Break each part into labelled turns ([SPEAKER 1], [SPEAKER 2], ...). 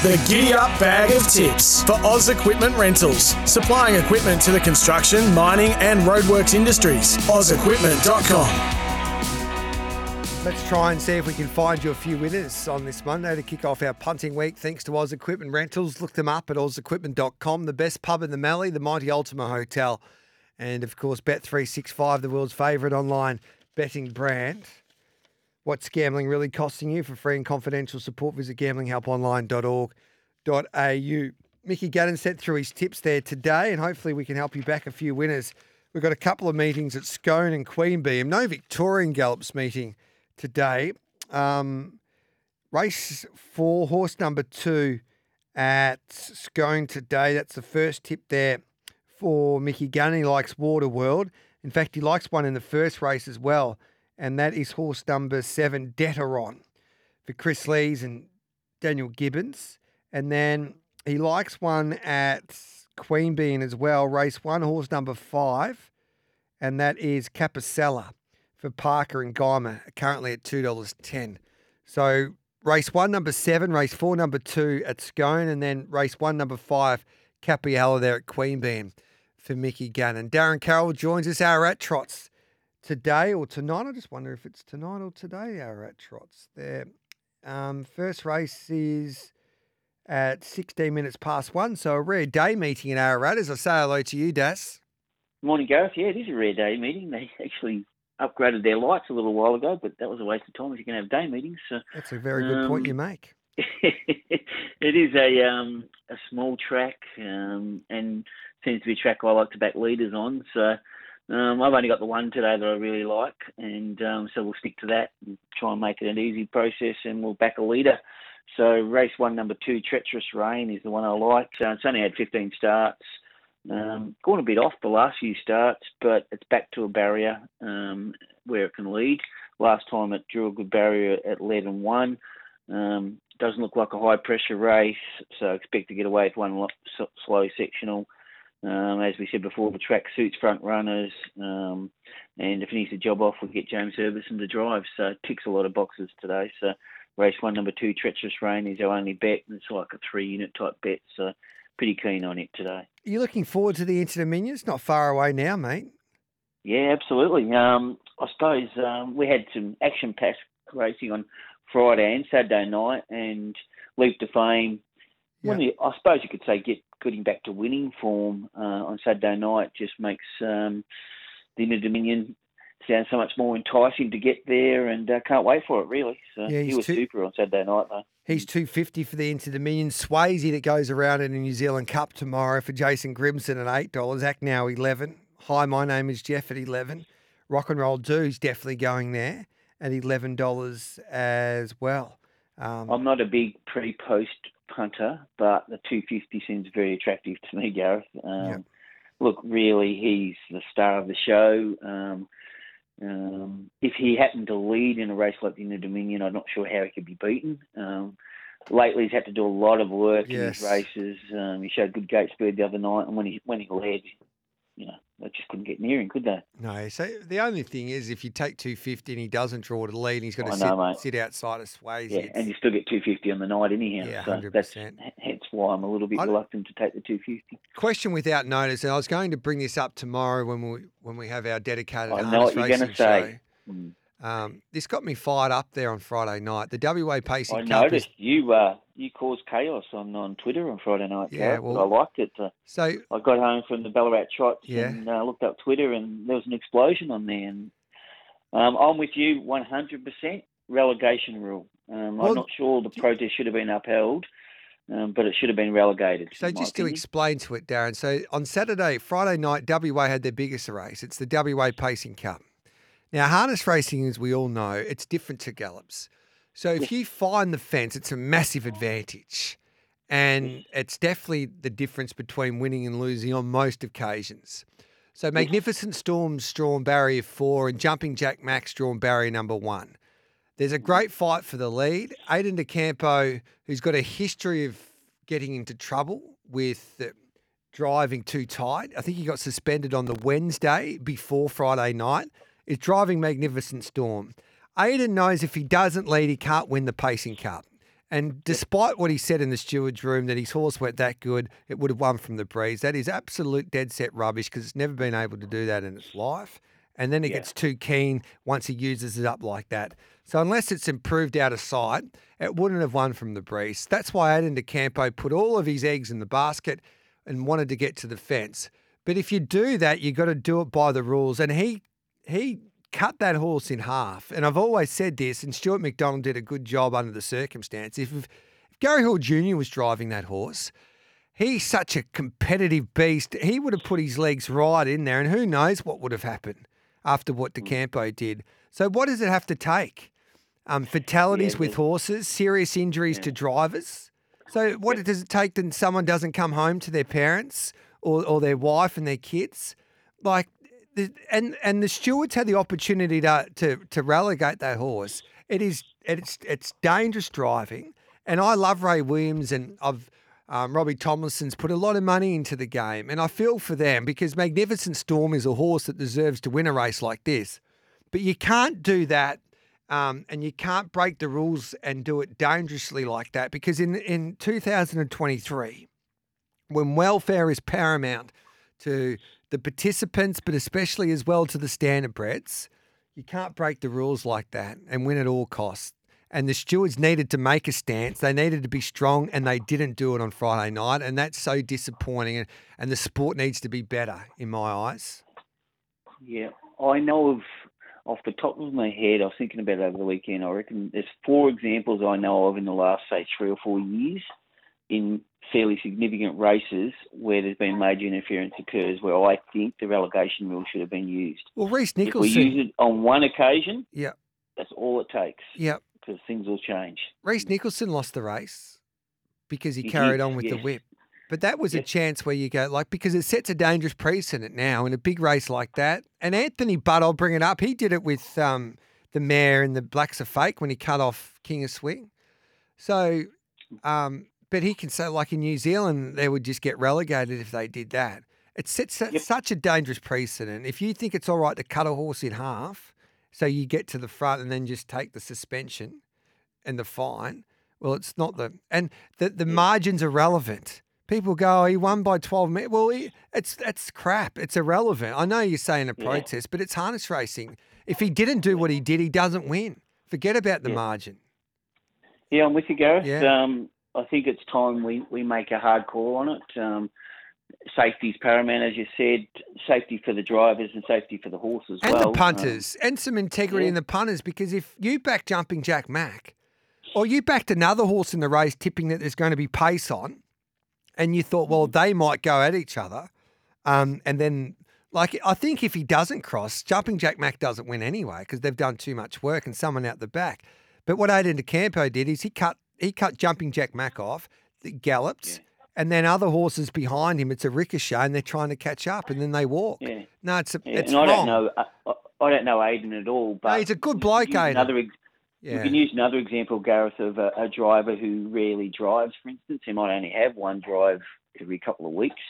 [SPEAKER 1] The Giddy Up Bag of Tips for Oz Equipment Rentals, supplying equipment to the construction, mining, and roadworks industries. OzEquipment.com.
[SPEAKER 2] Let's try and see if we can find you a few winners on this Monday to kick off our punting week. Thanks to Oz Equipment Rentals. Look them up at ozequipment.com, the best pub in the Mallee, the Mighty Ultima Hotel, and of course, Bet365, the world's favourite online betting brand. What's gambling really costing you? For free and confidential support, visit gamblinghelponline.org.au. Mickey Gannon sent through his tips there today, and hopefully we can help you back a few winners. We've got a couple of meetings at Scone and Queanbeyan. No Victorian Gallops meeting today. Um, race four, horse number two at Scone today. That's the first tip there for Mickey Gunn. He likes Water World. In fact, he likes one in the first race as well, and that is horse number seven, Detaron, for Chris Lees and Daniel Gibbons. And then he likes one at Queanbeyan as well, race one, horse number five, and that is Capicella for Parker and Guymer, currently at $2.10. So race one, number seven, race four, number two at Scone, and then race one, number five, Capiella there at Queanbeyan for Mickey Gannon. Darren Carroll joins us, Ararat Trots today or tonight. I just wonder if it's tonight or today, Ararat Trots there. Um, first race is at 16 minutes past one, so a rare day meeting in Ararat. As I say hello to you, Das.
[SPEAKER 3] Morning, Gareth. Yeah, it is a rare day meeting. They actually upgraded their lights a little while ago, but that was a waste of time if you can have day meetings. So,
[SPEAKER 2] That's a very good point
[SPEAKER 3] Um,
[SPEAKER 2] you make.
[SPEAKER 3] it is a um, a small track um, and seems to be a track I like to back leaders on. So um, I've only got the one today that I really like, and um, so we'll stick to that and try and make it an easy process, and we'll back a leader. So race one, number two, Treacherous Rain is the one I like. So it's only had 15 starts. Um, gone a bit off the last few starts, but it's back to a barrier um, where it can lead. Last time it drew a good barrier at led and won. Um, doesn't look like a high pressure race, so expect to get away with one slow sectional. Um, as we said before, the track suits front runners, um, and to finish the job off, we'll get James Herbertson to drive. So it ticks a lot of boxes today. So race one, number two, Treacherous Rain is our only bet, and it's like a three unit type bet. So pretty keen on it today.
[SPEAKER 2] Are you looking forward to the Interdominion? It's not far away now, mate.
[SPEAKER 3] Yeah, absolutely. Um, I suppose um, we had some action-packed racing on Friday and Saturday night, and Leap to Fame. When you, I suppose you could say get getting back to winning form uh, on Saturday night just makes um, the Inter Dominion sound so much more enticing to get there, and uh, can't wait for it really. So
[SPEAKER 2] Yeah,
[SPEAKER 3] he was super on Saturday night though.
[SPEAKER 2] He's 250 for the Interdominion. Swayze that goes around in the New Zealand Cup tomorrow for Jason Grimson at $8. Act now 11 Hi, my name is Jeff at 11 Rock and Roll Do's definitely going there at $11 as well. Um,
[SPEAKER 3] I'm not a big pre-post punter, but the 250 seems very attractive to me, Gareth. Um. Look, really, he's the star of the show. Um, um, if he happened to lead in a race like the Inter Dominion, I'm not sure how he could be beaten. Um, lately, he's had to do a lot of work in his races. Um, he showed good gate speed the other night, and when he when he led, you know, they just couldn't get near him, could they?
[SPEAKER 2] no, so the only thing is if you take 250 and he doesn't draw to lead, he's got to
[SPEAKER 3] I
[SPEAKER 2] sit, sit outside of Swayze.
[SPEAKER 3] Yeah,
[SPEAKER 2] It's-
[SPEAKER 3] and you still get 250 on the night anyhow.
[SPEAKER 2] Yeah,
[SPEAKER 3] so that's
[SPEAKER 2] 100%.
[SPEAKER 3] hence why I'm a little bit
[SPEAKER 2] I-
[SPEAKER 3] reluctant to take the 250.
[SPEAKER 2] Question without notice, and I was going to bring this up tomorrow when we when we have our dedicated
[SPEAKER 3] I know what you're gonna say. Mm.
[SPEAKER 2] Um, this got me fired up there on Friday night. The WA Pacing
[SPEAKER 3] I
[SPEAKER 2] Cup is
[SPEAKER 3] noticed you uh, you caused chaos on, on Twitter on Friday night.
[SPEAKER 2] Yeah, well-
[SPEAKER 3] I liked it. Uh,
[SPEAKER 2] so
[SPEAKER 3] I got home from the Ballarat Trots
[SPEAKER 2] Yeah.
[SPEAKER 3] and uh, looked up Twitter, and there was an explosion on there. And um, I'm with you 100%. Relegation rule. Um,
[SPEAKER 2] Well,
[SPEAKER 3] I'm not sure the protest should have been upheld, um, but it should have been relegated.
[SPEAKER 2] So just to explain to it, Darren. So on Saturday, Friday night, WA had their biggest race. It's the WA Pacing Cup. Now, harness racing, as we all know, it's different to gallops. So if you find the fence, it's a massive advantage. And it's definitely the difference between winning and losing on most occasions. So Magnificent Storm's drawn barrier four and Jumping Jack Max drawn barrier number one. There's a great fight for the lead. Aiden DeCampo, who's got a history of getting into trouble with uh, driving too tight. I think he got suspended on the Wednesday before Friday night. Is driving Magnificent Storm. Aiden knows if he doesn't lead, he can't win the Pacing Cup. And despite what he said in the steward's room that his horse went that good, it would have won from the breeze. That is absolute dead set rubbish because it's never been able to do that in its life. And then it
[SPEAKER 3] Yeah.
[SPEAKER 2] gets too keen once he uses it up like that. So unless it's improved out of sight, it wouldn't have won from the breeze. That's why Aiden De Campo put all of his eggs in the basket and wanted to get to the fence. But if you do that, you've got to do it by the rules. And he he cut that horse in half. And I've always said this, and Stuart McDonald did a good job under the circumstance. If, if Gary Hall Jr. was driving that horse, he's such a competitive beast. He would have put his legs right in there, and who knows what would have happened after what DeCampo did. So, what does it have to take? Um, fatalities
[SPEAKER 3] Yeah,
[SPEAKER 2] with horses, serious injuries to drivers. So, what does it take that someone doesn't come home to their parents or, or their wife and their kids? Like, and and the stewards had the opportunity to, to to relegate that horse. It is it's it's dangerous driving, and I love Ray Williams and I've um, Robbie Tomlinson's put a lot of money into the game, and I feel for them because Magnificent Storm is a horse that deserves to win a race like this. But you can't do that, um, and you can't break the rules and do it dangerously like that because in in 2023, when welfare is paramount to the participants, but especially as well to the standard standardbreds, you can't break the rules like that and win at all costs. And the stewards needed to make a stance. They needed to be strong, and they didn't do it on Friday night. And that's so disappointing. And, and the sport needs to be better, in my eyes.
[SPEAKER 3] Yeah, I know of off the top of my head. I was thinking about it over the weekend. I reckon there's four examples I know of in the last say three or four years in fairly significant races where there's been major interference occurs where I think the relegation rule should have been used.
[SPEAKER 2] Well, Reese
[SPEAKER 3] If we
[SPEAKER 2] Nicholson.
[SPEAKER 3] use it on one occasion,
[SPEAKER 2] Yeah,
[SPEAKER 3] that's all it takes
[SPEAKER 2] yeah.
[SPEAKER 3] because things will change.
[SPEAKER 2] Reese Nicholson lost the race because he,
[SPEAKER 3] He
[SPEAKER 2] carried
[SPEAKER 3] did,
[SPEAKER 2] on with the whip. But that was a chance where you go, like, because it sets a dangerous precedent now in a big race like that. And Anthony Butt, I'll bring it up, he did it with um, the mare and the Blacks A Fake when he cut off King of Swing. So, um, but he can say, like in New Zealand, they would just get relegated if they did that. It sets
[SPEAKER 3] Yep.
[SPEAKER 2] such a dangerous precedent. If you think it's all right to cut a horse in half, so you get to the front and then just take the suspension and the fine, well, it's not the and the the margins are relevant. People go, oh, he won by twelve minutes. Well, he, it's that's crap. It's irrelevant. I know you're saying a
[SPEAKER 3] Yeah.
[SPEAKER 2] protest, but it's harness racing. If he didn't do what he did, he doesn't win. Forget about the
[SPEAKER 3] Yeah.
[SPEAKER 2] margin.
[SPEAKER 3] Yeah, I'm with you, Gareth.
[SPEAKER 2] Yeah.
[SPEAKER 3] Um, I think it's time we, we make a hard call on it. Um, safety's paramount, as you said. Safety for the drivers and safety for the horses
[SPEAKER 2] and
[SPEAKER 3] well.
[SPEAKER 2] the
[SPEAKER 3] Um,
[SPEAKER 2] punters and some integrity
[SPEAKER 3] yeah.
[SPEAKER 2] in the punters because if you back jumping Jack Mack or you backed another horse in the race tipping that there's going to be pace on and you thought well
[SPEAKER 3] Mm-hmm.
[SPEAKER 2] they might go at each other um, and then like I think if he doesn't cross jumping Jack Mack doesn't win anyway because they've done too much work and someone out the back but what Aiden DeCampo did is he cut he cut jumping Jack Mack off galloped
[SPEAKER 3] Yeah.
[SPEAKER 2] and then other horses behind him it's a ricochet and they're trying to catch up and then they walk
[SPEAKER 3] Yeah.
[SPEAKER 2] no it's a,
[SPEAKER 3] Yeah,
[SPEAKER 2] it's
[SPEAKER 3] and I
[SPEAKER 2] wrong.
[SPEAKER 3] don't know. I, I- I don't know Aiden at all, but
[SPEAKER 2] he's a good bloke, Aiden.
[SPEAKER 3] Another ex-
[SPEAKER 2] yeah.
[SPEAKER 3] We can use another example, Gareth, of a, a driver who rarely drives. For instance, he might only have one drive every couple of weeks.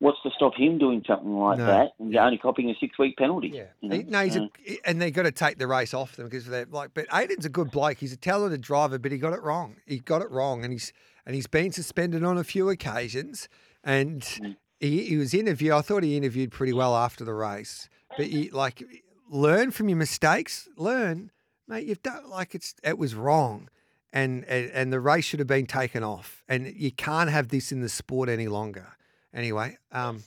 [SPEAKER 3] What's to stop him doing something like
[SPEAKER 2] No.
[SPEAKER 3] that and only copying a six-week penalty?
[SPEAKER 2] Yeah,
[SPEAKER 3] you know?
[SPEAKER 2] He- no, he's
[SPEAKER 3] Uh,
[SPEAKER 2] a, and they've got to take the race off them because they're like. But Aiden's a good bloke. He's a talented driver, but he got it wrong. He got it wrong, and he's and he's been suspended on a few occasions. And
[SPEAKER 3] Mm.
[SPEAKER 2] he, he was interviewed. I thought he interviewed pretty well after the race. But he, like, learn from your mistakes. Learn, mate. You've done like it's it was wrong. And, and and the race should have been taken off, and you can't have this in the sport any longer. Anyway, um,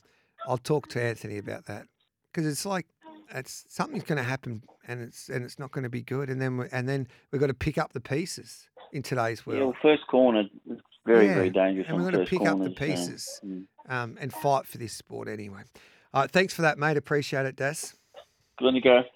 [SPEAKER 2] I'll talk to Anthony about that because it's like it's something's going to happen and it's and it's not going to be good and then we, and then we've got to pick up the pieces in today's
[SPEAKER 3] yeah, well,
[SPEAKER 2] world
[SPEAKER 3] first corner is very,
[SPEAKER 2] Yeah,
[SPEAKER 3] very dangerous.
[SPEAKER 2] and we've got to pick up the
[SPEAKER 3] corners, so,
[SPEAKER 2] pieces
[SPEAKER 3] mm.
[SPEAKER 2] um, and fight for this sport anyway. All right, thanks for that, mate. Appreciate it, Das.
[SPEAKER 3] Good on you, Gareth.